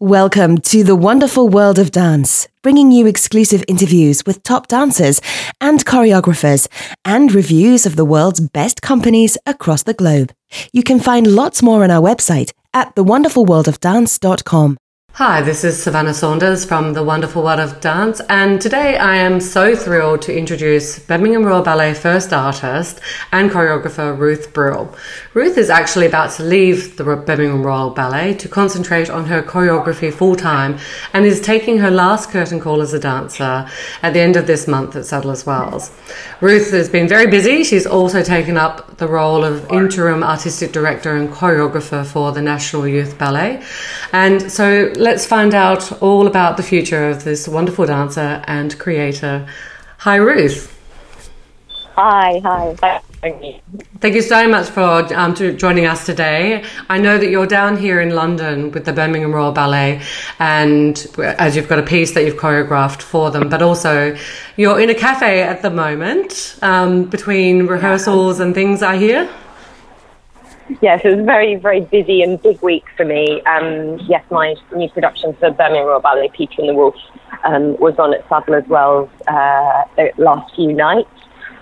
Welcome to the wonderful world of dance, bringing you exclusive interviews with top dancers and choreographers and reviews of the world's best companies across the globe. You can find lots more on our website at thewonderfulworldofdance.com. Hi, this is Savannah Saunders from The Wonderful World of Dance, and today I am so thrilled to introduce Birmingham Royal Ballet first artist and choreographer Ruth Brill. Ruth is actually about to leave the Birmingham Royal Ballet to concentrate on her choreography full time and is taking her last curtain call as a dancer at the end of this month at Sadler's Wells. Ruth has been very busy. She's also taken up the role of interim artistic director and choreographer for the National Youth Ballet. And so let's find out all about the future of this wonderful dancer and creator. Hi, Ruth. Hi, hi. Thank you. Thank you so much for um, joining us today. I know that you're down here in London with the Birmingham Royal Ballet, and as you've got a piece that you've choreographed for them, but also you're in a cafe at the moment um, between rehearsals and things. I hear. Yes, it was very, very busy and big week for me. Um, yes, my new production for Birmingham Royal Ballet, Peter and the Wolf, um, was on at Sadler's Wells uh, last few nights.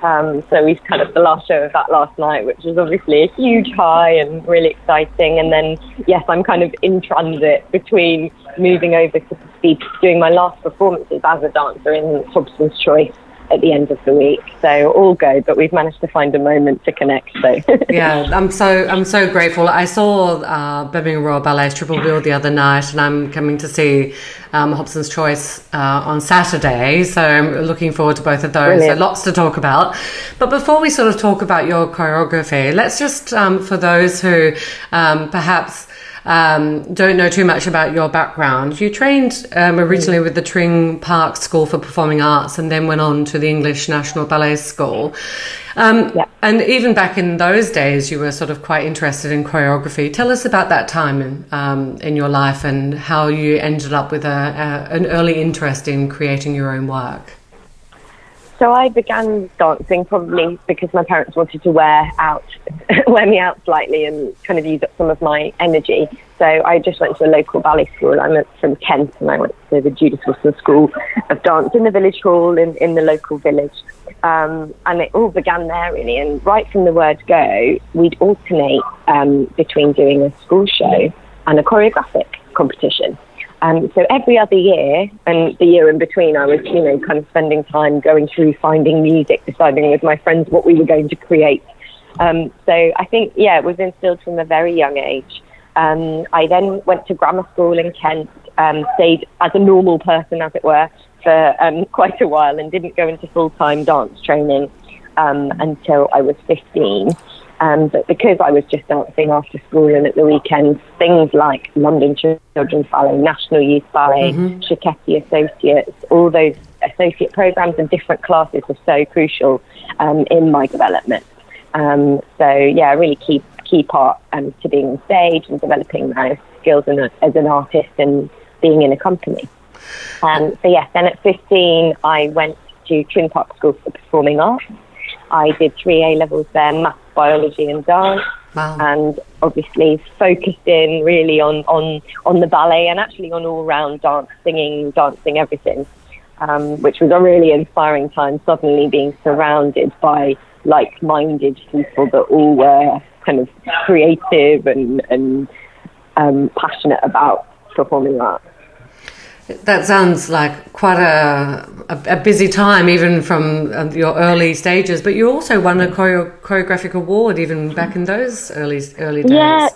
Um, so we've kind of the last show of that last night, which was obviously a huge high and really exciting. And then, yes, I'm kind of in transit between moving over to be doing my last performances as a dancer in Hobson's Choice at the end of the week. So all go, but we've managed to find a moment to connect. So yeah, I'm so I'm so grateful. I saw uh, Birmingham Royal Ballet's Triple Bill the other night, and I'm coming to see um, Hobson's Choice uh, on Saturday. So I'm looking forward to both of those. Brilliant. So lots to talk about. But before we sort of talk about your choreography, let's just um, for those who um, perhaps um, don't know too much about your background. You trained um, originally with the Tring Park School for Performing Arts and then went on to the English National Ballet School. Um, yeah. And even back in those days, you were sort of quite interested in choreography. Tell us about that time in, um, in your life and how you ended up with a, a, an early interest in creating your own work. So I began dancing probably because my parents wanted to wear out, wear me out slightly and kind of use up some of my energy. So I just went to a local ballet school. I'm from Kent and I went to the Judith Wilson School of Dance in the village hall in, in the local village. Um, and it all began there really. And right from the word go, we'd alternate um, between doing a school show and a choreographic competition. Um, so every other year, and the year in between, I was, you know, kind of spending time going through finding music, deciding with my friends what we were going to create. Um, so I think, yeah, it was instilled from a very young age. Um, I then went to grammar school in Kent, um, stayed as a normal person, as it were, for um, quite a while, and didn't go into full time dance training um, until I was 15. Um, but because I was just dancing after school and at the weekends, things like London Children's Ballet, National Youth Ballet, mm-hmm. Associates, all those associate programs and different classes were so crucial um, in my development. Um, so yeah, really key key part um, to being on stage and developing my skills a, as an artist and being in a company. Um, so yes, then at 15, I went to Tring Park School for Performing Arts. I did three A levels there, maths, biology, and dance. Wow. And obviously focused in really on, on, on the ballet and actually on all round dance, singing, dancing, everything, um, which was a really inspiring time, suddenly being surrounded by like minded people that all were kind of creative and, and um, passionate about performing arts. That sounds like quite a, a, a, busy time, even from uh, your early stages. But you also won a choreo- choreographic award, even back in those early early days. Yeah,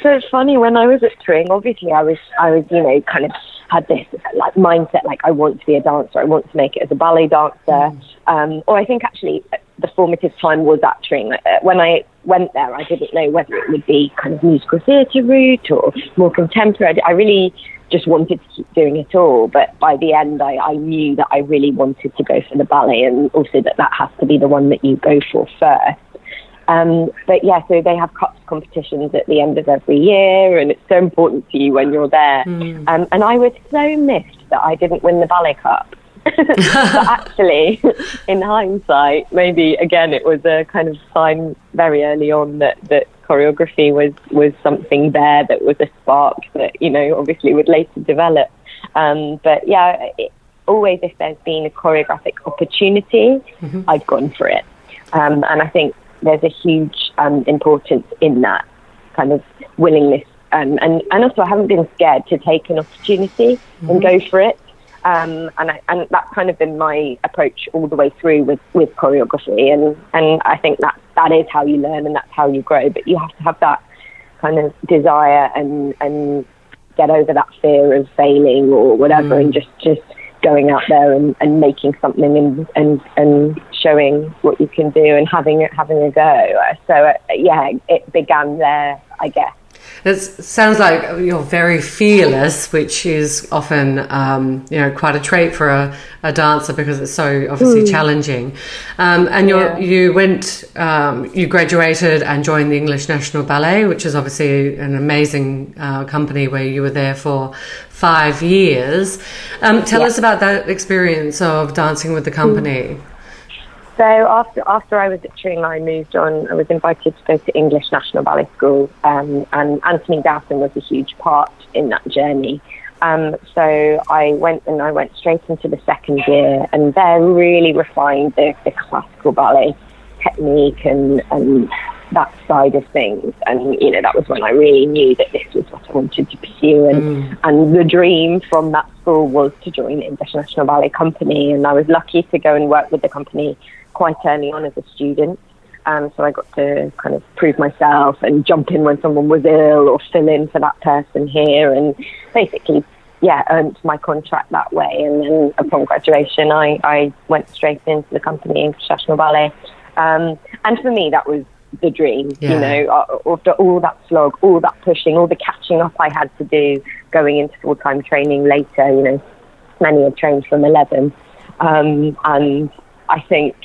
so it's funny when I was at Tring. Obviously, I was I was you know kind of had this like mindset like I want to be a dancer. I want to make it as a ballet dancer. Mm. Um, or I think actually the formative time was at Tring. Uh, when I went there, I didn't know whether it would be kind of musical theatre route or more contemporary. I really just wanted to keep doing it all. But by the end, I, I knew that I really wanted to go for the ballet and also that that has to be the one that you go for first. Um, but yeah, so they have cups competitions at the end of every year, and it's so important to you when you're there. Mm. Um, and I was so missed that I didn't win the ballet cup. but actually, in hindsight, maybe again it was a kind of sign very early on that that choreography was was something there that was a spark that you know obviously would later develop. Um, but yeah, it, always if there's been a choreographic opportunity, mm-hmm. I've gone for it. Um, and I think there's a huge um, importance in that kind of willingness. Um, and, and also, I haven't been scared to take an opportunity mm-hmm. and go for it. Um, and, I, and that's kind of been my approach all the way through with, with choreography. And, and I think that that is how you learn and that's how you grow. But you have to have that kind of desire and, and get over that fear of failing or whatever mm. and just, just going out there and, and making something and, and, and showing what you can do and having having a go. So, uh, yeah, it began there, I guess. It sounds like you're very fearless, which is often, um, you know, quite a trait for a, a dancer because it's so obviously mm. challenging. Um, and you yeah. you went, um, you graduated and joined the English National Ballet, which is obviously an amazing uh, company where you were there for five years. Um, tell yeah. us about that experience of dancing with the company. Mm. So after after I was at Tring, I moved on. I was invited to go to English National Ballet School, um, and Anthony Dowson was a huge part in that journey. Um, so I went and I went straight into the second year, and there really refined the, the classical ballet technique and, and that side of things. And you know that was when I really knew that this was what I wanted to pursue. And mm. and the dream from that school was to join the English National Ballet Company, and I was lucky to go and work with the company quite early on as a student. Um, so I got to kind of prove myself and jump in when someone was ill or fill in for that person here and basically, yeah, earned my contract that way. And then upon graduation, I, I went straight into the company in professional ballet. Um, and for me, that was the dream, yeah. you know, uh, after all that slog, all that pushing, all the catching up I had to do going into full time training later, you know, many had trained from 11. Um, and I think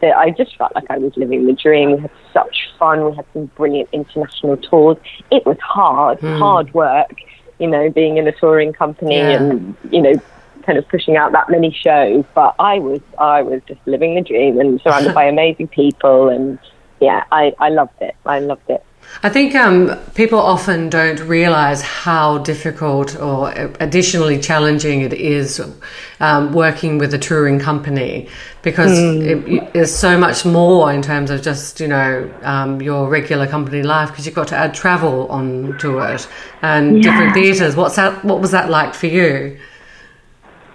that I just felt like I was living the dream. We had such fun. We had some brilliant international tours. It was hard, mm. hard work, you know, being in a touring company yeah. and, you know, kind of pushing out that many shows. But I was, I was just living the dream and surrounded by amazing people. And yeah, I, I loved it. I loved it. I think um, people often don't realize how difficult or additionally challenging it is um, working with a touring company because mm. it, it, there's so much more in terms of just you know um, your regular company life because you've got to add travel onto it and yeah. different theatres. What's that? What was that like for you?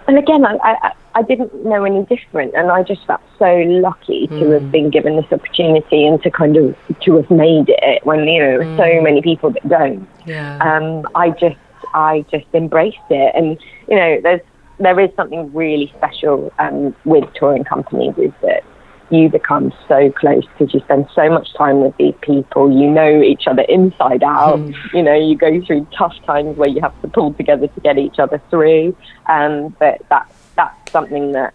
And again, I, I I didn't know any different, and I just felt so lucky to have hmm. been given this opportunity and to kind of to have made it when you know mm. so many people that don't. Yeah. Um, I just I just embraced it, and you know, there's there is something really special um, with touring companies is that you become so close because you spend so much time with these people. You know each other inside out. Mm. You know, you go through tough times where you have to pull together to get each other through. Um, but that's that's something that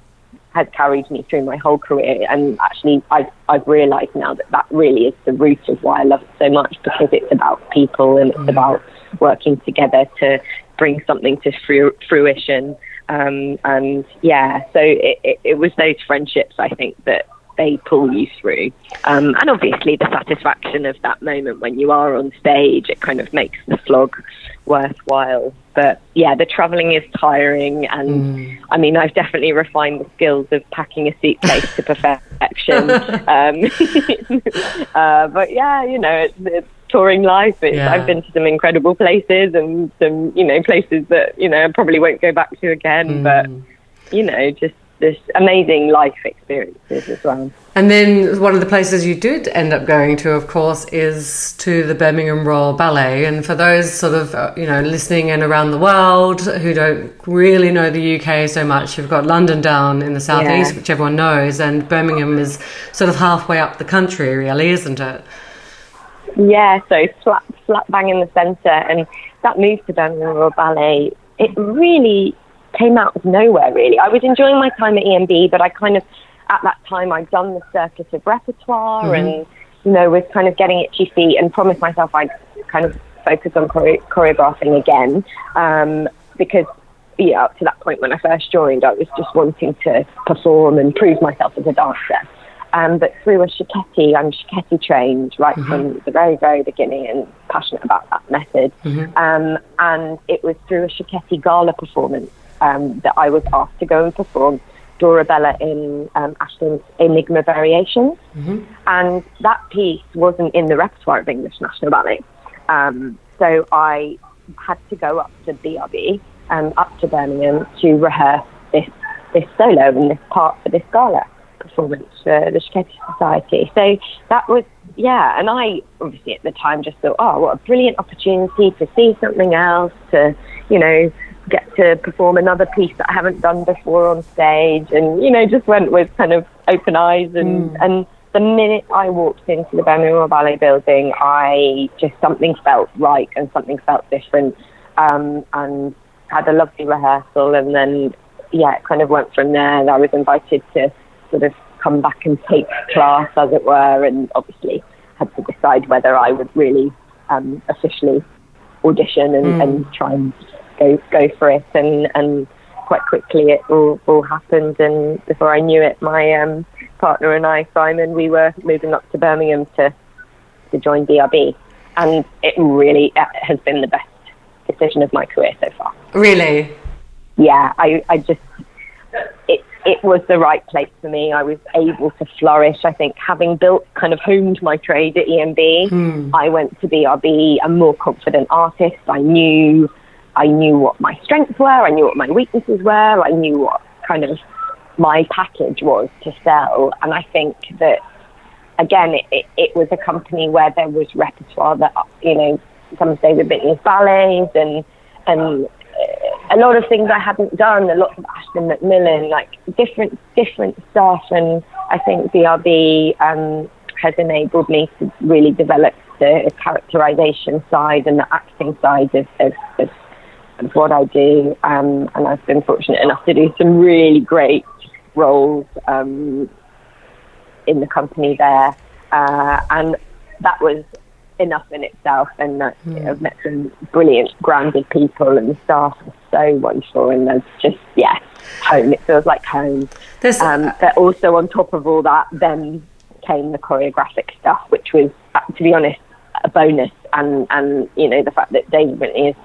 has carried me through my whole career. And actually, I've, I've realised now that that really is the root of why I love it so much because it's about people and it's mm. about working together to bring something to fru- fruition. Um, and yeah, so it, it, it was those friendships, I think, that they pull you through. Um, and obviously, the satisfaction of that moment when you are on stage, it kind of makes the slog worthwhile. But yeah, the traveling is tiring. And mm. I mean, I've definitely refined the skills of packing a suitcase to perfection. um, uh, but yeah, you know, it's, it's touring life. Yeah. I've been to some incredible places and some, you know, places that, you know, I probably won't go back to again. Mm. But, you know, just this amazing life experiences as well. And then one of the places you did end up going to, of course, is to the Birmingham Royal Ballet. And for those sort of, uh, you know, listening in around the world who don't really know the UK so much, you've got London down in the southeast, yeah. which everyone knows, and Birmingham is sort of halfway up the country, really, isn't it? Yeah, so flat, flat bang in the centre. And that move to Birmingham Royal Ballet, it really came out of nowhere, really. I was enjoying my time at ENB, but I kind of, at that time, I'd done the circuit of repertoire mm-hmm. and, you know, was kind of getting itchy feet and promised myself I'd kind of focus on chore- choreographing again. Um, because, yeah, up to that point when I first joined, I was just wanting to perform and prove myself as a dancer. Um, but through a Cecchetti, I'm Cecchetti trained right mm-hmm. from the very, very beginning and passionate about that method. Mm-hmm. Um, and it was through a Cecchetti gala performance um, that I was asked to go and perform Dorabella in um, Ashton's Enigma Variations. Mm-hmm. And that piece wasn't in the repertoire of English National Ballet. Um, so I had to go up to BRB, um, up to Birmingham to rehearse this, this solo and this part for this gala performance for the Cecchetti Society. So that was, yeah, and I obviously at the time just thought, oh, what a brilliant opportunity to see something else, to, you know, get to perform another piece that I haven't done before on stage, and you know, just went with kind of open eyes. And mm. and the minute I walked into the Birmingham Ballet building, I just something felt right and something felt different, um, and had a lovely rehearsal, and then yeah, it kind of went from there. And I was invited to sort of come back and take class, as it were, and obviously had to decide whether I would really um, officially audition and, mm. and try and go go for it, and and quite quickly it all all happened, and before I knew it, my um, partner and I, Simon, we were moving up to Birmingham to to join BRB, and it really has been the best decision of my career so far. Really? Yeah, I I just it it was the right place for me. I was able to flourish. I think having built, kind of honed my trade at ENB, hmm. I went to BRB a more confident artist. I knew I knew what my strengths were, I knew what my weaknesses were, I knew what kind of my package was to sell. And I think that, again, it, it, was a company where there was repertoire that, you know, some say the Bintley's ballets and, and a lot of things I hadn't done, a lot of Ashton MacMillan, like different, different stuff. And I think BRB um, has enabled me to really develop the characterization side and the acting side of, of, of of what I do, um, and I've been fortunate enough to do some really great roles um, in the company there, uh, and that was enough in itself. And uh, mm. I've met some brilliant, grounded people, and the staff are so wonderful, and there's just yeah, home. It feels like home. Um, but also on top of all that, then came the choreographic stuff, which was, uh, to be honest, a bonus. And and you know the fact that David Bintley is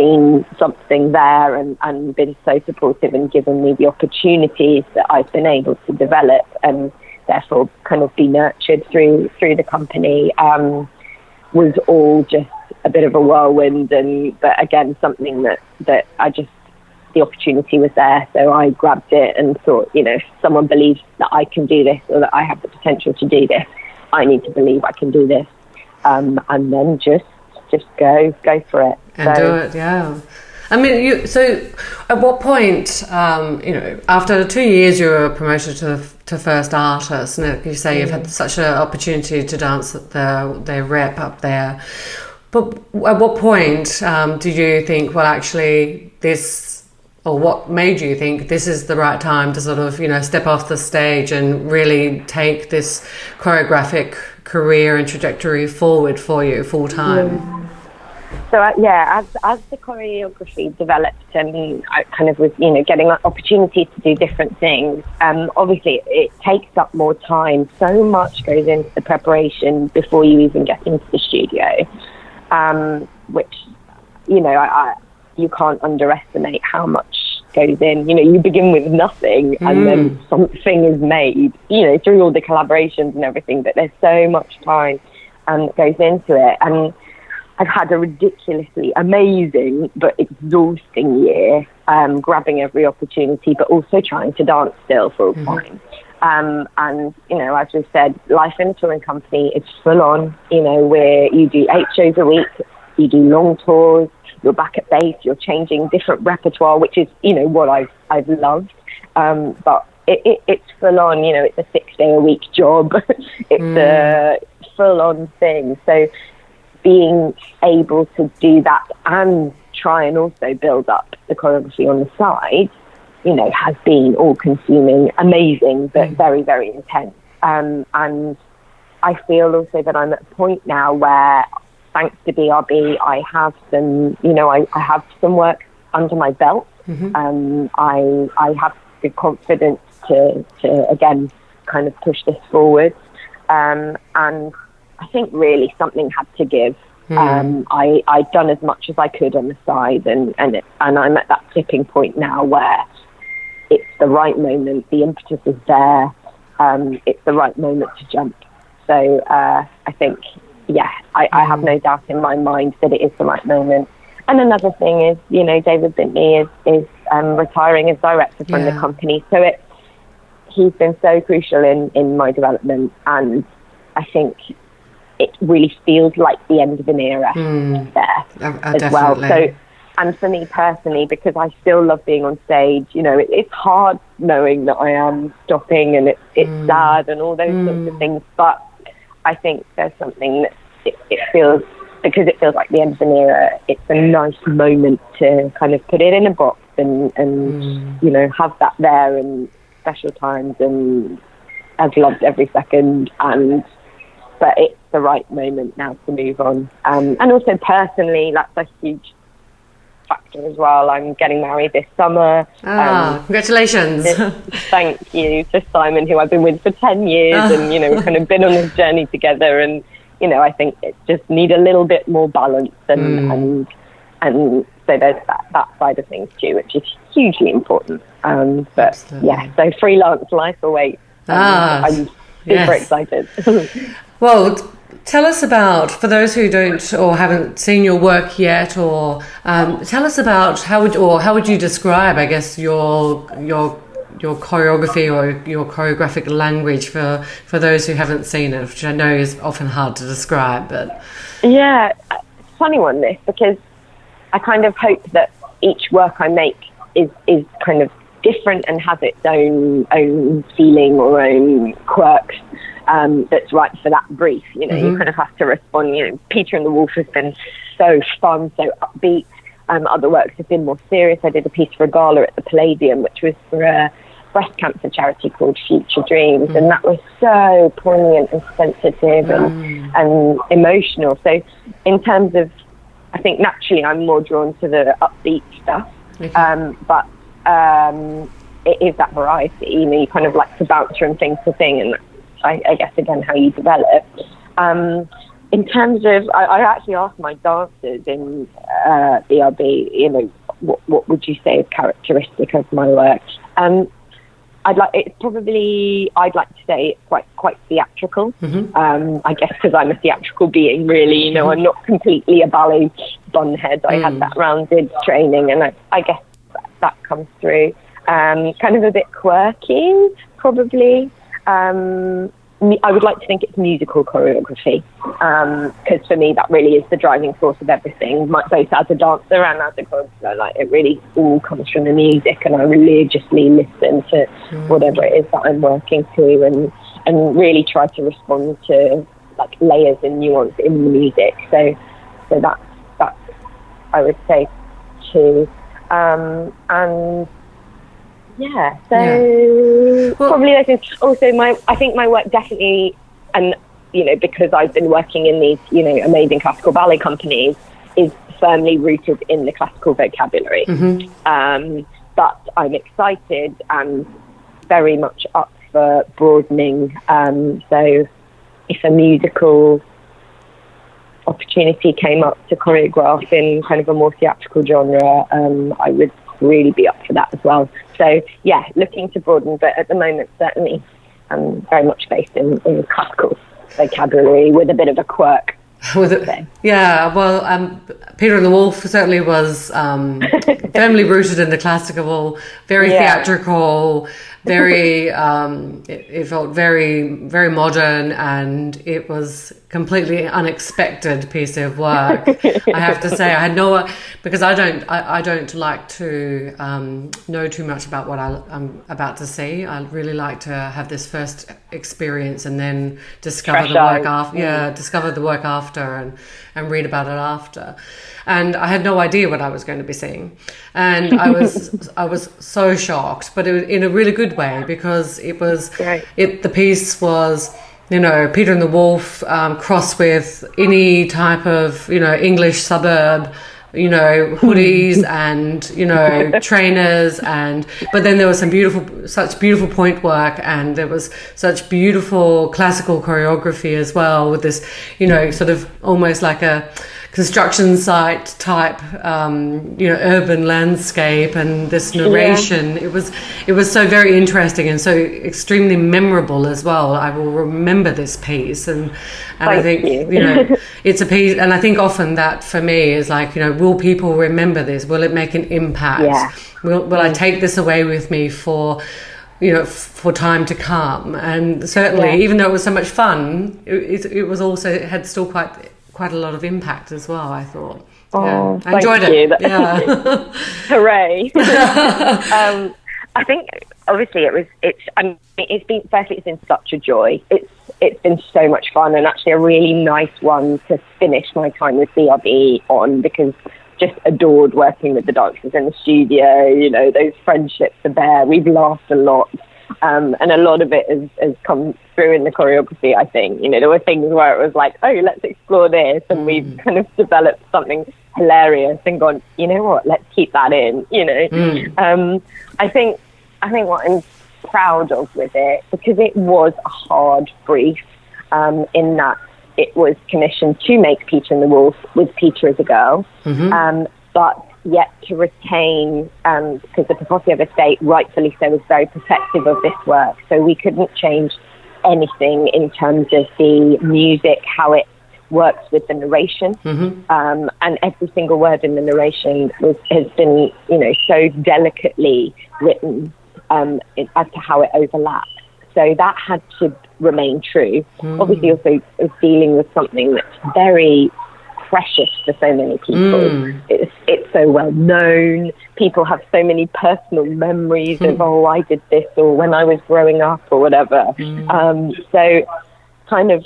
seen something there and, and been so supportive and given me the opportunities that I've been able to develop and therefore kind of be nurtured through through the company um, was all just a bit of a whirlwind and but again something that that I just the opportunity was there. So I grabbed it and thought you know if someone believes that I can do this or that I have the potential to do this I need to believe I can do this. Um, and then just just go go for it and so, do it. Yeah. I mean, you. So, at what point, um, you know, after two years, you were promoted to to first artist, and you say you've had such an opportunity to dance at the their rep up there. But at what point um, did you think, well, actually, this, or what made you think this is the right time to sort of, you know, step off the stage and really take this choreographic career and trajectory forward for you full time? So uh, yeah, as as the choreography developed and I kind of was, you know, getting opportunities to do different things. Um, obviously, it takes up more time. So much goes into the preparation before you even get into the studio, um, which you know, I, I, you can't underestimate how much goes in. You know, you begin with nothing mm. and then mm. something is made. You know, through all the collaborations and everything. But there's so much time um, that goes into it and I've had a ridiculously amazing but exhausting year, um, grabbing every opportunity, but also trying to dance still full mm-hmm. time. Mm-hmm. Um, and you know, as we've said, life in a touring company is full on. You know, where you do eight shows a week, you do long tours, you're back at base, you're changing different repertoire, which is you know what I've I've loved. Um, but it, it, it's full on. You know, it's a six day a week job. it's mm. a full on thing. So being able to do that and try and also build up the choreography on the side, you know, has been all consuming, amazing, but mm. very, very intense. Um, and I feel also that I'm at a point now where, thanks to BRB, I have some, you know, I, I have some work under my belt. Mm-hmm. Um, I, I have the confidence to, to, again, kind of push this forward. Um, and I think really something had to give. Hmm. Um, I, I'd done as much as I could on the side, and, and, it, and I'm at that tipping point now where it's the right moment, the impetus is there, um, it's the right moment to jump. So uh, I think, yeah, I, I have no doubt in my mind that it is the right moment. And another thing is, you know, David Bintley is, is um, retiring as director from Yeah. the company. So it, he's been so crucial in, in my development. And I think it really feels like the end of an era there Uh, uh, as well. So, and for me personally, because I still love being on stage, you know, it, it's hard knowing that I am stopping and it's it's Mm. sad and all those sorts of things. But I think there's something that it, it feels because it feels like the end of an era. It's a nice moment to kind of put it in a box and and Mm. you know have that there and special times and I've loved every second and but it's the right moment now to move on. Um, and also personally, that's a huge factor as well. I'm getting married this summer. ah, Um, congratulations. thank you to Simon, who I've been with for 10 years, and, you know, we've kind of been on this journey together. And, you know, I think it just need a little bit more balance and, and, and so there's that, that side of things too, which is hugely important. Um, but Absolutely. yeah, so freelance life awaits. Um, Ah, I'm super yes. excited. Well, tell us about, for those who don't or haven't seen your work yet, or um, tell us about how would or how would you describe, I guess, your your your choreography or your choreographic language for for those who haven't seen it, which I know is often hard to describe, but Yeah, it's a funny one this because I kind of hope that each work I make is is kind of different and has its own own feeling or own quirks um, that's right for that brief. You know, you kind of have to respond. You know, Peter and the Wolf has been so fun, so upbeat. Um, other works have been more serious. I did a piece for a gala at the Palladium, which was for a breast cancer charity called Future Dreams, and that was so poignant and sensitive and, and emotional. So, in terms of, I think naturally I'm more drawn to the upbeat stuff, um, but um, it is that variety. You know, you kind of like to bounce from thing to thing, and I, I guess again how you develop. Um, in terms of, I, I actually asked my dancers in uh, BRB, you know, what, what would you say is characteristic of my work? Um, I'd like it's probably I'd like to say it's quite quite theatrical. Um, I guess because I'm a theatrical being, really. You know, I'm not completely a ballet bunhead. I had that rounded training, and I, I guess that, that comes through. Um, kind of a bit quirky, probably. Um, I would like to think it's musical choreography because for me that really is the driving force of everything. Both as a dancer and as a choreographer, like it really all comes from the music, and I religiously listen to whatever it is that I'm working to, and and really try to respond to like layers and nuance in the music. So so that's that's I would say two, um, and yeah, so Yeah. Well- probably those things. Also, my I think my work definitely, and you know, because I've been working in these you know amazing classical ballet companies, is firmly rooted in the classical vocabulary. Um, but I'm excited and very much up for broadening. Um, so, if a musical opportunity came up to choreograph in kind of a more theatrical genre, um, I would really be up for that as well. So yeah, looking to broaden, but at the moment certainly I'm very much based in, in classical vocabulary with a bit of a quirk. With it, yeah, well, um, Peter and the Wolf certainly was um, firmly rooted in the classical, very Yeah. theatrical, very. Um, it, it felt very, very modern, and it was completely unexpected piece of work. I have to say, I had no because I don't, I, I don't like to um, know too much about what I, I'm about to see. I really like to have this first experience and then discover Fresh the work after. Yeah, discover the work after and, and read about it after. And I had no idea what I was going to be seeing, and I was I was so shocked, but it was in a really good way because it was Right. it the piece was you know Peter and the Wolf um, crossed with any type of you know English suburb you know hoodies and you know trainers and but then there was some beautiful such beautiful point work and there was such beautiful classical choreography as well with this you know sort of almost like a construction site type, um, you know, urban landscape and this narration. Yeah. It was it was so very interesting and so extremely memorable as well. I will remember this piece, and and I think you. you know it's a piece, and I think often that for me is like you know, will people remember this? Will it make an impact? Yeah. Will will I take this away with me for you know, for time to come. And certainly, yeah. even though it was so much fun, it, it, it was also had still quite quite a lot of impact as well. I thought. Oh, yeah. I enjoyed it. Yeah. Hooray! um, I think obviously it was. It's. I mean, it's been. Firstly, it's been such a joy. It's. It's been so much fun and actually a really nice one to finish my time with BRB on because just adored working with the dancers in the studio. You know, those friendships are there. We've laughed a lot. Um, and a lot of it has, has come through in the choreography, I think. You know, there were things where it was like, oh, let's explore this. And we've mm. kind of developed something hilarious and gone, you know what, let's keep that in, you know. Mm. Um, I think, I think what I'm proud of with it, because it was a hard brief um, in that it was commissioned to make Peter and the Wolf with Peter as a girl. Mm-hmm. Um, but yet to retain, um, because the Prokofiev estate, rightfully so, was very protective of this work. So we couldn't change anything in terms of the music, how it works with the narration. Mm-hmm. Um, and every single word in the narration was, has been, you know, so delicately written um, as to how it overlaps. So that had to remain true. Mm. Obviously, also dealing with something that's very precious for so many people. Mm. It's it's so well known. People have so many personal memories mm. of oh I did this or when I was growing up or whatever. Mm. Um, so kind of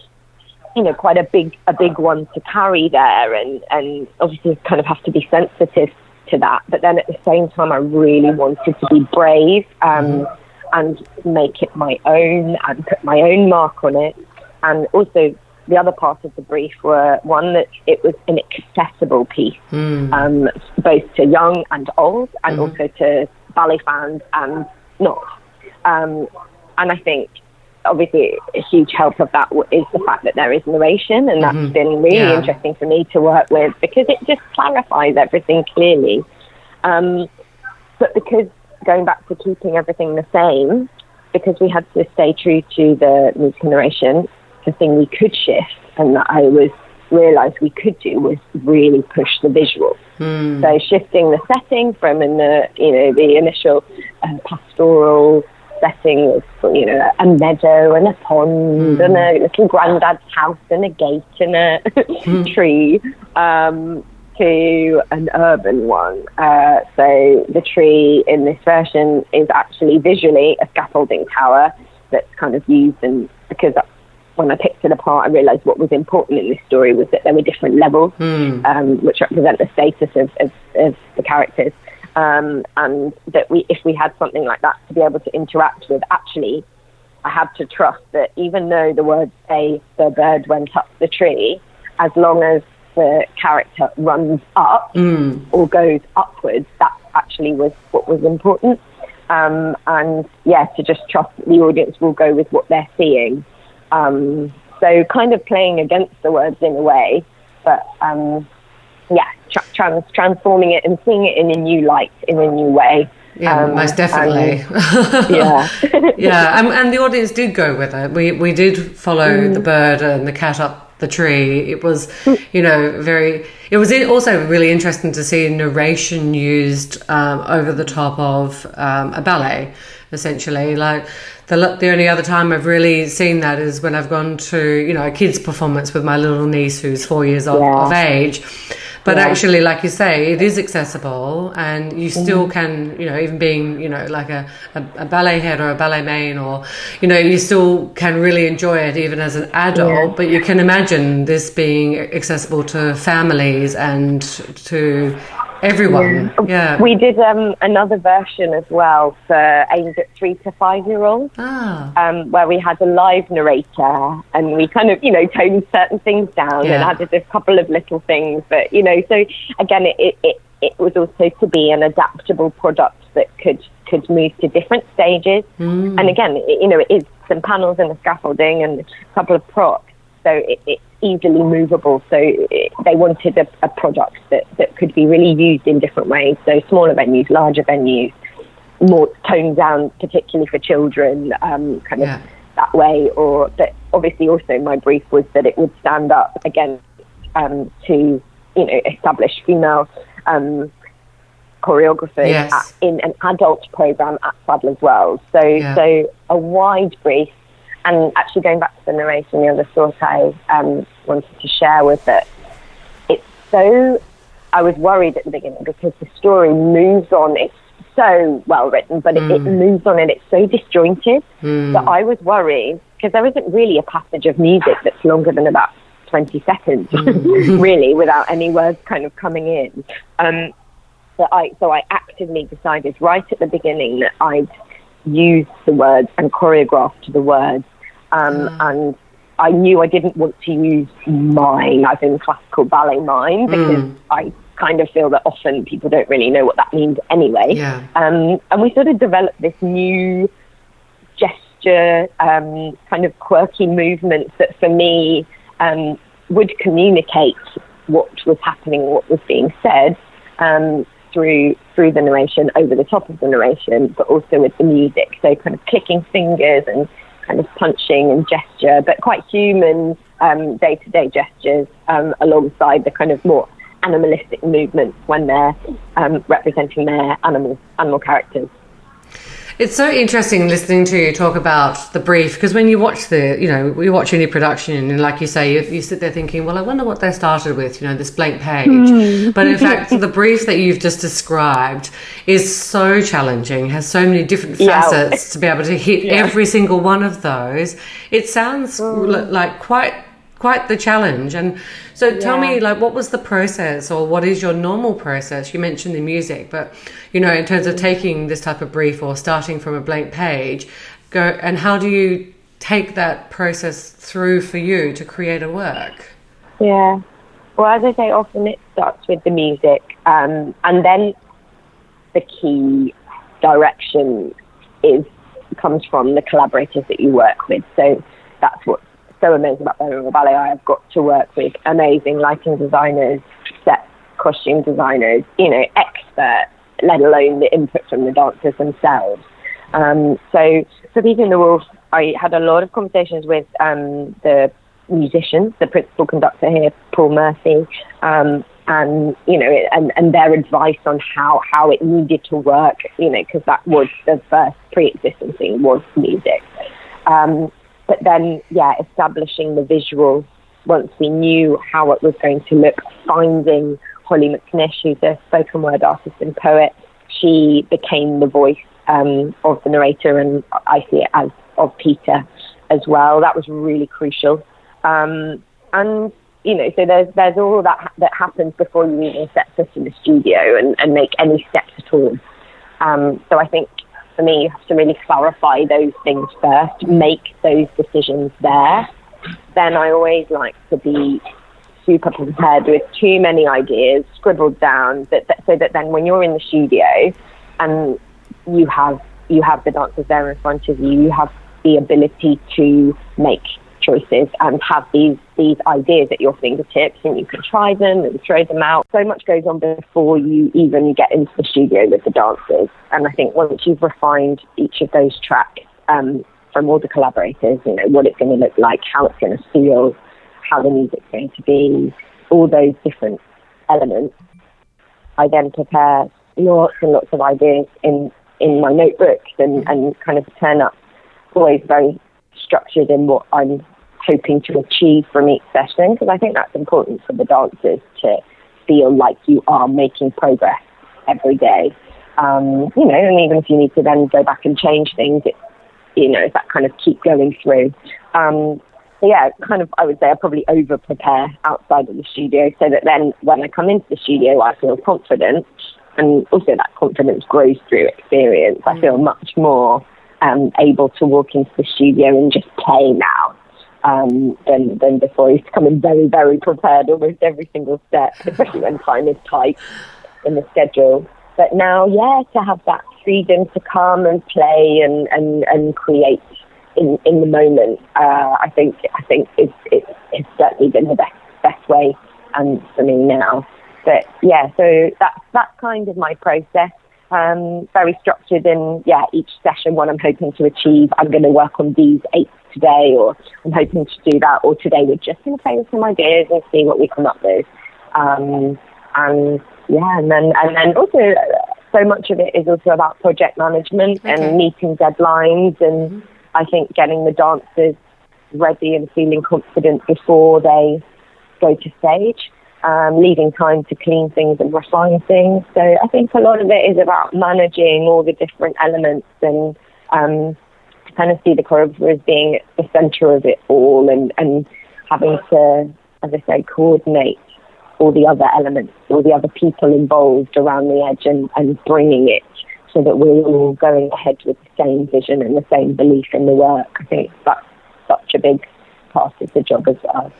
you know quite a big a big one to carry there and and obviously kind of have to be sensitive to that. But then at the same time, I really wanted to be brave um, mm. and make it my own and put my own mark on it and also the other part of the brief were one that it was an accessible piece, mm. um, both to young and old, and mm. also to ballet fans and not. Um, and I think obviously a huge help of that is the fact that there is narration, and that's mm-hmm. been really yeah. interesting for me to work with because it just clarifies everything clearly. Um, but because going back to keeping everything the same, because we had to stay true to the music narration, the thing we could shift and that I was realised we could do was really push the visual. Mm. So shifting the setting from in the you know the initial uh, pastoral setting of you know a meadow and a pond mm. and a little granddad's house and a gate and a mm. tree um, to an urban one. Uh, so the tree in this version is actually visually a scaffolding tower that's kind of used and because when I picked it apart, I realised what was important in this story was that there were different levels, mm. um, which represent the status of, of, of the characters, um, and that we, if we had something like that to be able to interact with, actually, I had to trust that even though the words say the bird went up the tree, as long as the character runs up mm. or goes upwards, that actually was what was important. Um, and yeah, to just trust that the audience will go with what they're seeing um, so kind of playing against the words in a way, but um, yeah, tra- trans- transforming it and seeing it in a new light, in a new way. Yeah, um, most definitely. Yeah, yeah, and, and, the audience did go with it. We we did follow mm. the bird and the cat up the tree. It was, you know, very. It was also really interesting to see narration used um, over the top of um, a ballet, essentially. Like the the only other time I've really seen that is when I've gone to you know a kids performance with my little niece who's four years of, yeah. of age. But yeah. actually, like you say, it is accessible, and you still mm-hmm. can, you know, even being, you know, like a, a, a, ballet head or a ballet main, or, you know, you still can really enjoy it even as an adult. Yeah. But you can imagine this being accessible to families and to everyone. Yeah. We did um, another version as well for aimed at three to five year olds, Ah. um, where we had a live narrator and we kind of, you know, toned certain things down Yeah. and added a couple of little things. But, you know, so again, it, it, it, it was also to be an adaptable product that could, could move to different stages. Mm. And again, it, you know, it is some panels and the scaffolding and a couple of props. So it, it's easily movable. So they wanted a, a product that, that could be really used in different ways. So smaller venues, larger venues, more toned down, particularly for children, um, kind of that way. Or but obviously also my brief was that it would stand up against um, to you know established female um, choreographers Yes. at, in an adult program at Sadler's Wells. So Yeah. so a wide brief. And actually, going back to the narration, the other thought I um, wanted to share was that it's so. I was worried at the beginning because the story moves on. It's so well written, but it, it moves on and it's so disjointed that I was worried because there isn't really a passage of music that's longer than about 20 seconds, really, without any words kind of coming in. Um, so I so I actively decided right at the beginning that I'd use the words and choreograph to the words, um, and I knew I didn't want to use mime as in classical ballet mime because I kind of feel that often people don't really know what that means anyway. Yeah. Um, and we sort of developed this new gesture, um, kind of quirky movements that for me um, would communicate what was happening, what was being said um, through through the narration, over the top of the narration, but also with the music. So kind of clicking fingers and kind of punching and gesture, but quite human day to day gestures um, alongside the kind of more animalistic movements when they're um, representing their animal animal characters. It's so interesting listening to you talk about the brief because when you watch the, you know, we watch any production and like you say, you, you sit there thinking, well, I wonder what they started with, you know, this blank page. Hmm. But in fact, the brief that you've just described is so challenging, has so many different Yeah. facets to be able to hit every single one of those. It sounds hmm. l- like quite quite the challenge. And so tell me like what was the process or what is your normal process? You mentioned the music but you know in terms of taking this type of brief or starting from a blank page go and how do you take that process through for you to create a work? Yeah. Well, as I say, often it starts with the music, um, and then the key direction is comes from the collaborators that you work with. So that's what's so amazing about Birmingham Ballet. I have got to work with amazing lighting designers, set costume designers, you know, experts, let alone the input from the dancers themselves. Um, so for Peter in the Wolf, I had a lot of conversations with um, the musicians, the principal conductor here, Paul Murphy, um, and you know, and, and their advice on how, how it needed to work, you know, because that was the first pre-existing thing was music. Um, but then, yeah, establishing the visual once we knew how it was going to look, finding Hollie McNish, who's a spoken word artist and poet, she became the voice um, of the narrator, and I see it as of Peter as well. That was really crucial. Um, and you know, so there's there's all that that happens before you even set foot in the studio and, and make any steps at all. Um, so I think for me, you have to really clarify those things first, make those decisions there. Then I always like to be super prepared with too many ideas scribbled down, that, that so that then when you're in the studio and you have you have the dancers there in front of you, you have the ability to make choices and have these these ideas at your fingertips and you can try them and throw them out. So much goes on before you even get into the studio with the dancers. And I think once you've refined each of those tracks um, from all the collaborators, you know, what it's going to look like, how it's going to feel, how the music's going to be, all those different elements, I then prepare lots and lots of ideas in, in my notebooks and, and kind of turn up always very structured in what I'm hoping to achieve from each session because I think that's important for the dancers to feel like you are making progress every day. Um, you know, and even if you need to then go back and change things, it, you know, that kind of keep going through. Um, so yeah, kind of, I would say I probably over prepare outside of the studio so that then when I come into the studio, I feel confident. And also that confidence grows through experience. I feel much more um, able to walk into the studio and just play now um, than, than before. He's used to come in very, very prepared almost every single step, especially when time is tight in the schedule. But now, yeah, to have that freedom to come and play and, and, and create in, in the moment, uh, I think I think it's, it's, it's certainly been the best best way um, for me now. But yeah, so that's that's kind of my process. Um, very structured in yeah each session what I'm hoping to achieve. I'm going to work on these eight today, or I'm hoping to do that. Or today we're just going to play with some ideas and see what we come up with. Um, and yeah, and then and then also so much of it is also about project management okay. and meeting deadlines and. Mm-hmm I think getting the dancers ready and feeling confident before they go to stage, um, leaving time to clean things and refine things. So I think a lot of it is about managing all the different elements and um, kind of see the choreographer as being the centre of it all and, and having to, as I say, coordinate all the other elements, all the other people involved around the edge and, and bringing it so that we're all going ahead with the same vision and the same belief in the work. I think that's such a big part of the job as well.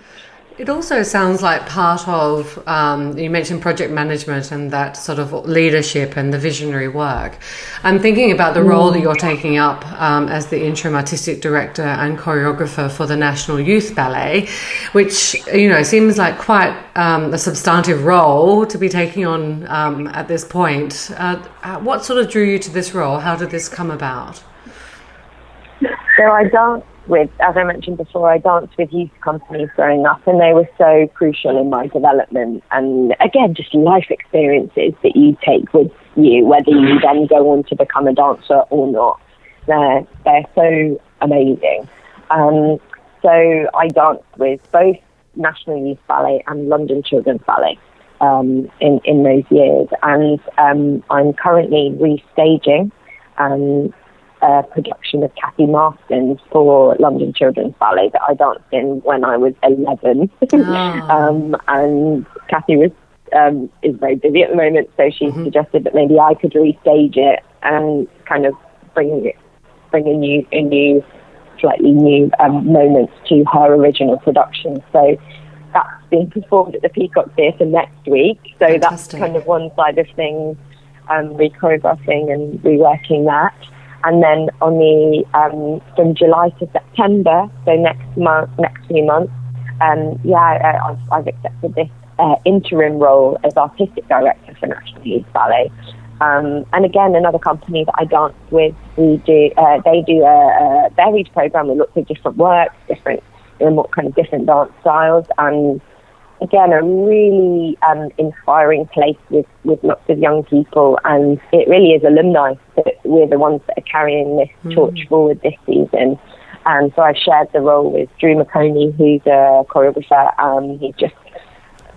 It also sounds like part of, um, you mentioned project management and that sort of leadership and the visionary work. I'm thinking about the role that you're taking up um, as the interim artistic director and choreographer for the National Youth Ballet, which, you know, seems like quite um, a substantive role to be taking on um, at this point. Uh, what sort of drew you to this role? How did this come about? So I don't with, as I mentioned before, I danced with youth companies growing up, and they were so crucial in my development. And again, just life experiences that you take with you, whether you then go on to become a dancer or not. They're, they're so amazing. Um, so I danced with both National Youth Ballet and London Children's Ballet um, in, in those years. And um, I'm currently restaging um, a production of Cathy Marston's for London Children's Ballet that I danced in when I was 11. Oh. um, and Cathy was um, is very busy at the moment, so she mm-hmm. suggested that maybe I could restage it and kind of bring it, bring a new, a new, slightly new um, moments to her original production. So that's being performed at the Peacock Theatre next week. So Fantastic. that's kind of one side of things, um, re-choreographing and reworking that. And then on the um, from July to September, so next month, next few months, um, yeah, I've, I've accepted this uh, interim role as artistic director for National Youth Ballet. Um, and again, another company that I dance with, we do, uh, they do a, a, varied program with lots of different works, different, you know, kind of different dance styles, and again, a really um, inspiring place with, with lots of young people. And it really is alumni that we're the ones that are carrying this mm. torch forward this season. And so I've shared the role with Drew McOnie, who's a choreographer. Um, he's just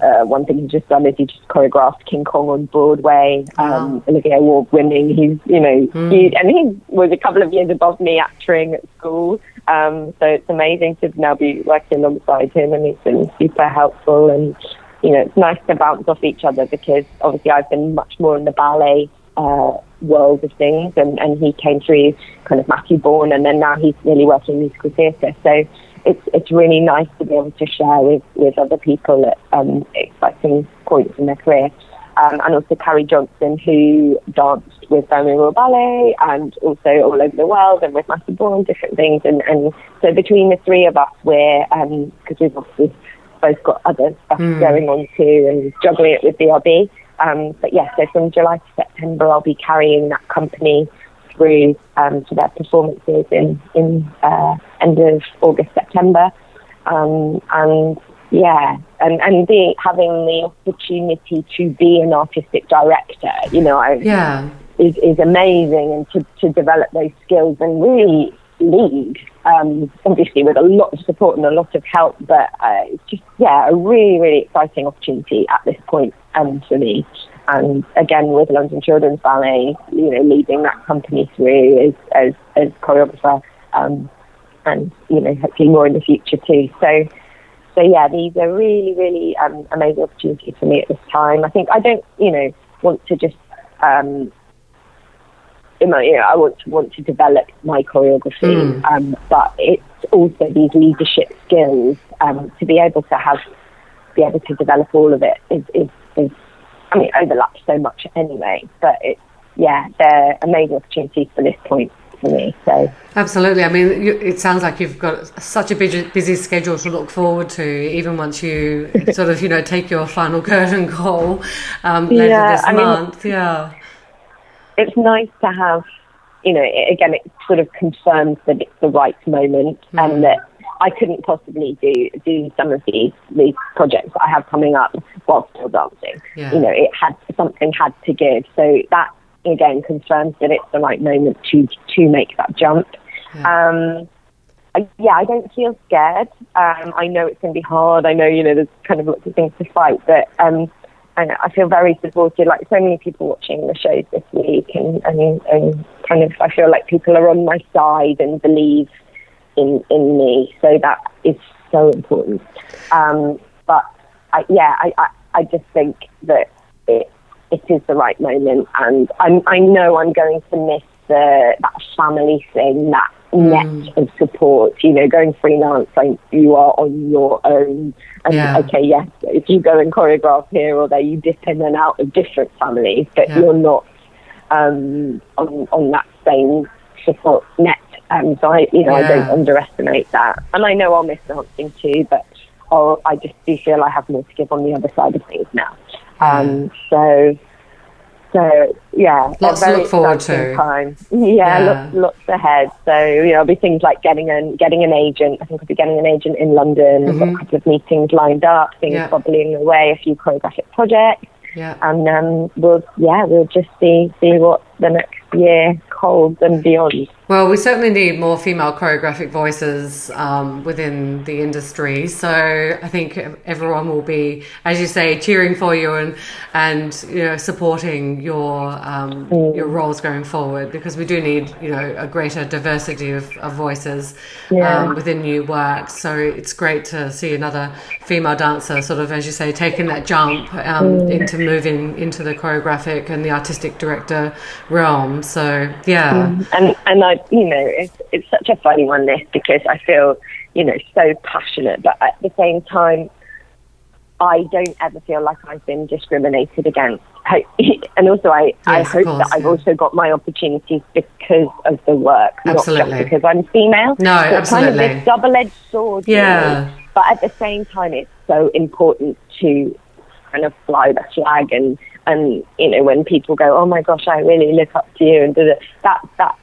uh, one thing he's just done is he just choreographed King Kong on Broadway, um, wow. Olivier Award winning. He's, you know, mm. he, and he was a couple of years above me acting at school. Um, so it's amazing to now be working alongside him, and he's been super helpful. And you know, it's nice to bounce off each other because obviously I've been much more in the ballet uh, world of things, and, and he came through kind of Matthew Bourne, and then now he's really working in musical theatre. So it's it's really nice to be able to share with, with other people at um, exciting points in their career. Um, and also Carrie Johnson, who danced with Birmingham Royal Ballet and also all over the world and with Matthew Bourne, different things. And, and so between the three of us, we're, because um, we've obviously both got other stuff mm. going on too and juggling it with BRB. Um, but yeah, so from July to September, I'll be carrying that company through um, to their performances in in uh, end of August September, um, and yeah, and and being having the opportunity to be an artistic director, you know, I, yeah, is is amazing, and to to develop those skills and really lead. Um, obviously, with a lot of support and a lot of help, but uh, it's just yeah, a really really exciting opportunity at this point um, for me. And again, with London Children's Ballet, you know, leading that company through as as, as choreographer. Um, and you know hopefully more in the future too. So so yeah, these are really really um, amazing opportunities for me at this time. I think I don't you know want to just um, you know, I want to want to develop my choreography, mm. um, but it's also these leadership skills um, to be able to have be able to develop all of it is, is, is I mean overlaps so much anyway, but it's yeah, they're amazing opportunities for this point for me. So absolutely, I mean, you, it sounds like you've got such a busy, busy schedule to look forward to, even once you sort of you know take your final curtain call um, later yeah, this I month. Mean, yeah it's nice to have, you know, it, again, it sort of confirms that it's the right moment mm. and that I couldn't possibly do do some of these these projects that I have coming up while still dancing. Yeah. You know, it had something had to give. So that again confirms that it's the right moment to to make that jump. Yeah. Um, I, yeah, I don't feel scared. Um, I know it's going to be hard. I know, you know, there's kind of lots of things to fight, but um, and I feel very supported. Like so many people watching the shows this week, and, and and kind of I feel like people are on my side and believe in in me. So that is so important. Um, but I, yeah, I, I I just think that it it is the right moment, and I'm, I know I'm going to miss the that family thing that net mm. of support. You know, going freelance, like you are on your own. And yeah. okay, yes, if you go and choreograph here or there, you dip in and out of different families, but yeah. you're not um, on on that same support net. Um, so I, you know, yeah. I don't underestimate that. And I know I'll miss dancing too, but I'll, I just do feel I have more to give on the other side of things now. Um, so so yeah, lots to look forward to. Time. Yeah, yeah. Lots, lots ahead. So you know, there'll be things like getting an getting an agent. I think I'll be getting an agent in London. Mm-hmm. I've got a mm-hmm. couple of meetings lined up. Things yeah. bubbling away. A few choreographic projects. Yeah. And um, we'll yeah we'll just see see what the next year holds and beyond. Well, we certainly need more female choreographic voices um, within the industry. So I think everyone will be, as you say, cheering for you and and you know supporting your um, mm. your roles going forward because we do need you know a greater diversity of, of voices yeah. um, within new work. So it's great to see another female dancer, sort of as you say, taking that jump um, mm. into moving into the choreographic and the artistic director realm. So yeah, mm. and and I you know, it's, it's such a funny one, this, because I feel, you know, so passionate, but at the same time, I don't ever feel like I've been discriminated against. and also, I, yes, I hope course, that I've also got my opportunities because of the work, absolutely. not just because I'm female. No, so absolutely. It's kind of this double-edged sword. Yeah. Really. But at the same time, it's so important to kind of fly the flag and and you know when people go, oh my gosh, I really look up to you, and that that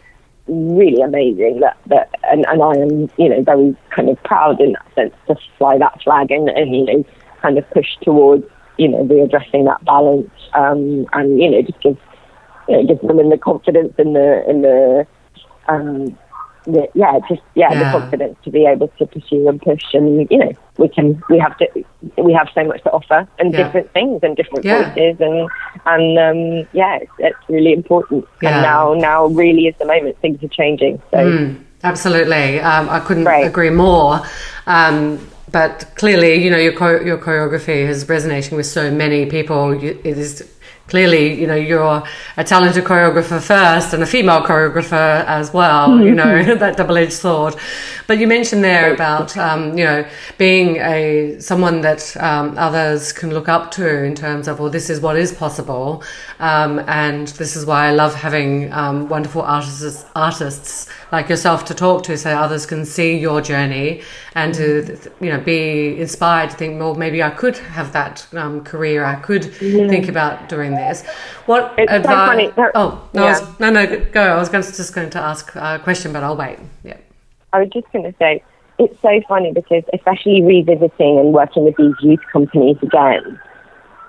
really amazing that, that and, and I am, you know, very kind of proud in that sense to fly that flag and, and you know, kind of push towards, you know, readdressing that balance um, and, you know, just give, you know, give women the confidence and the, and the, um, the, yeah, just yeah, yeah, the confidence to be able to pursue and push, and you know, we can we have to we have so much to offer and yeah. different things and different yeah. voices, and and um, yeah, it's, it's, really important. And now now really is the moment. Things are changing. So mm, absolutely, um, I couldn't agree more. Um, but clearly, you know, your your choreography is resonating with so many people. It is clearly, you know, you're a talented choreographer first and a female choreographer as well, you know, that double edged sword. But you mentioned there about, um, you know, being a, someone that um, others can look up to in terms of, well, this is what is possible. Um, and this is why I love having um, wonderful artists, artists like yourself to talk to so others can see your journey and to, you know, be inspired to think, well, maybe I could have that um, career. I could yeah. think about doing this. What it's advice? So oh no, yeah. was, no, no, go. I was going to, just going to ask a question, but I'll wait. Yeah. I was just going to say it's so funny because especially revisiting and working with these youth companies again,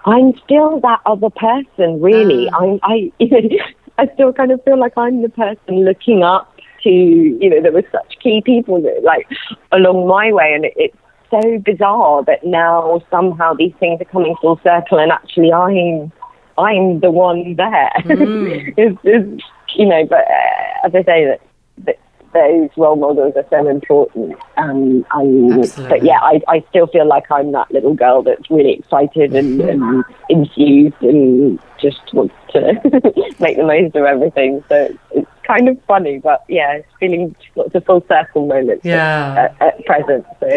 I'm still that other person. Really, um. I'm. I. I still kind of feel like I'm the person looking up to. You know, there were such key people that, like along my way, and it, it's so bizarre that now somehow these things are coming full circle, and actually I'm I'm the one there. Mm. it's, it's, you know, but uh, as I say, that, that those role models are so important. Um, and, but yeah, I, I still feel like I'm that little girl that's really excited and, and enthused and just wants to make the most of everything. So it's, it's kind of funny, but yeah, it's feeling lots of full circle moments yeah. at, at present. So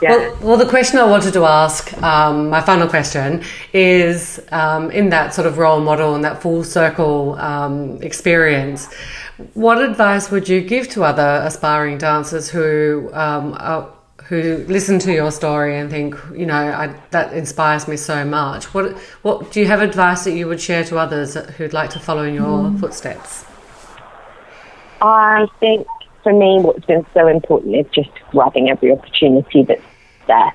yeah. Well, well, the question I wanted to ask, um, my final question, is um, in that sort of role model and that full circle um, experience. What advice would you give to other aspiring dancers who um, are, who listen to your story and think, you know, I, that inspires me so much? What what do you have advice that you would share to others who'd like to follow in your mm. footsteps? I think for me, what's been so important is just grabbing every opportunity that's there,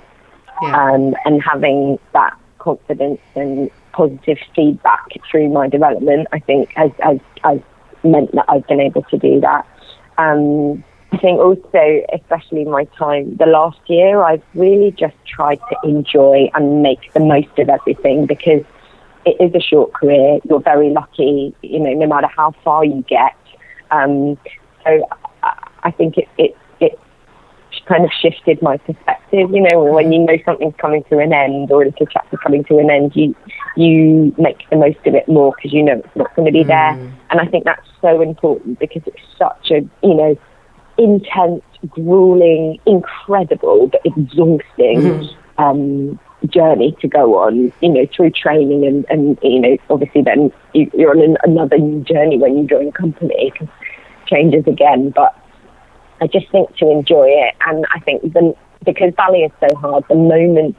yeah. um, and having that confidence and positive feedback through my development. I think has has, has meant that I've been able to do that. Um, I think also, especially my time the last year, I've really just tried to enjoy and make the most of everything because it is a short career. You're very lucky, you know, no matter how far you get. Um, so I think it, it, it kind of shifted my perspective. You know, when you know something's coming to an end or a little chapter coming to an end, you you make the most of it more because you know it's not going to be there. Mm. And I think that's so important because it's such a, you know, intense, grueling, incredible, but exhausting mm. um, journey to go on, you know, through training and, and you know, obviously then you, are on an, another new journey when you join a company because changes again. But I just think to enjoy it. And I think the, because ballet is so hard, the moment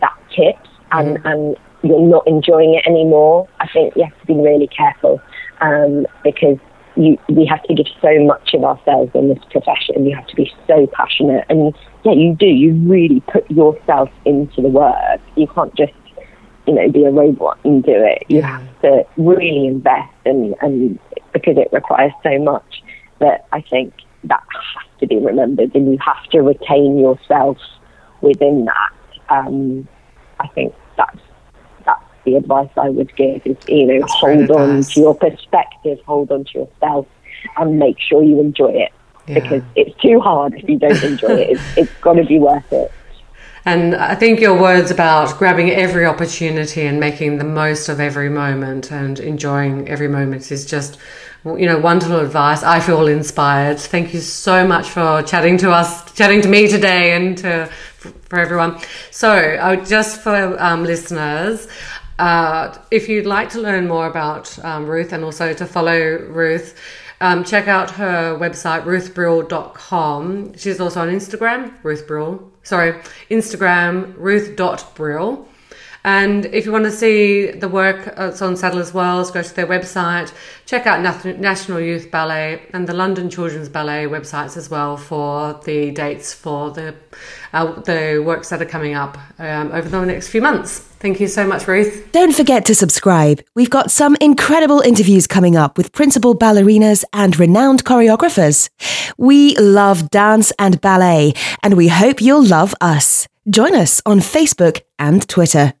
that tips and, mm. and you're not enjoying it anymore, I think you have to be really careful um, because you, we have to give so much of ourselves in this profession. You have to be so passionate. And yeah, you do. You really put yourself into the work. You can't just, you know, be a robot and do it. You yeah. have to really invest and, and because it requires so much that I think that has to be remembered and you have to retain yourself within that. Um, I think that's the advice I would give is, you know, That's hold on to your perspective, hold on to yourself, and make sure you enjoy it. Yeah. Because it's too hard if you don't enjoy it. It's, it's got to be worth it. And I think your words about grabbing every opportunity and making the most of every moment and enjoying every moment is just, you know, wonderful advice. I feel inspired. Thank you so much for chatting to us, chatting to me today and to, for everyone. So, uh, just for um, listeners, uh, if you'd like to learn more about um, Ruth and also to follow Ruth, um, check out her website, ruthbrill.com. She's also on Instagram, Ruth Brill. Sorry, Instagram, ruth.brill. And if you want to see the work that's on Sadler's Wells, go to their website, check out National Youth Ballet and the London Children's Ballet websites as well for the dates for the uh, the works that are coming up um, over the next few months. Thank you so much, Ruth. Don't forget to subscribe. We've got some incredible interviews coming up with principal ballerinas and renowned choreographers. We love dance and ballet, and we hope you'll love us. Join us on Facebook and Twitter.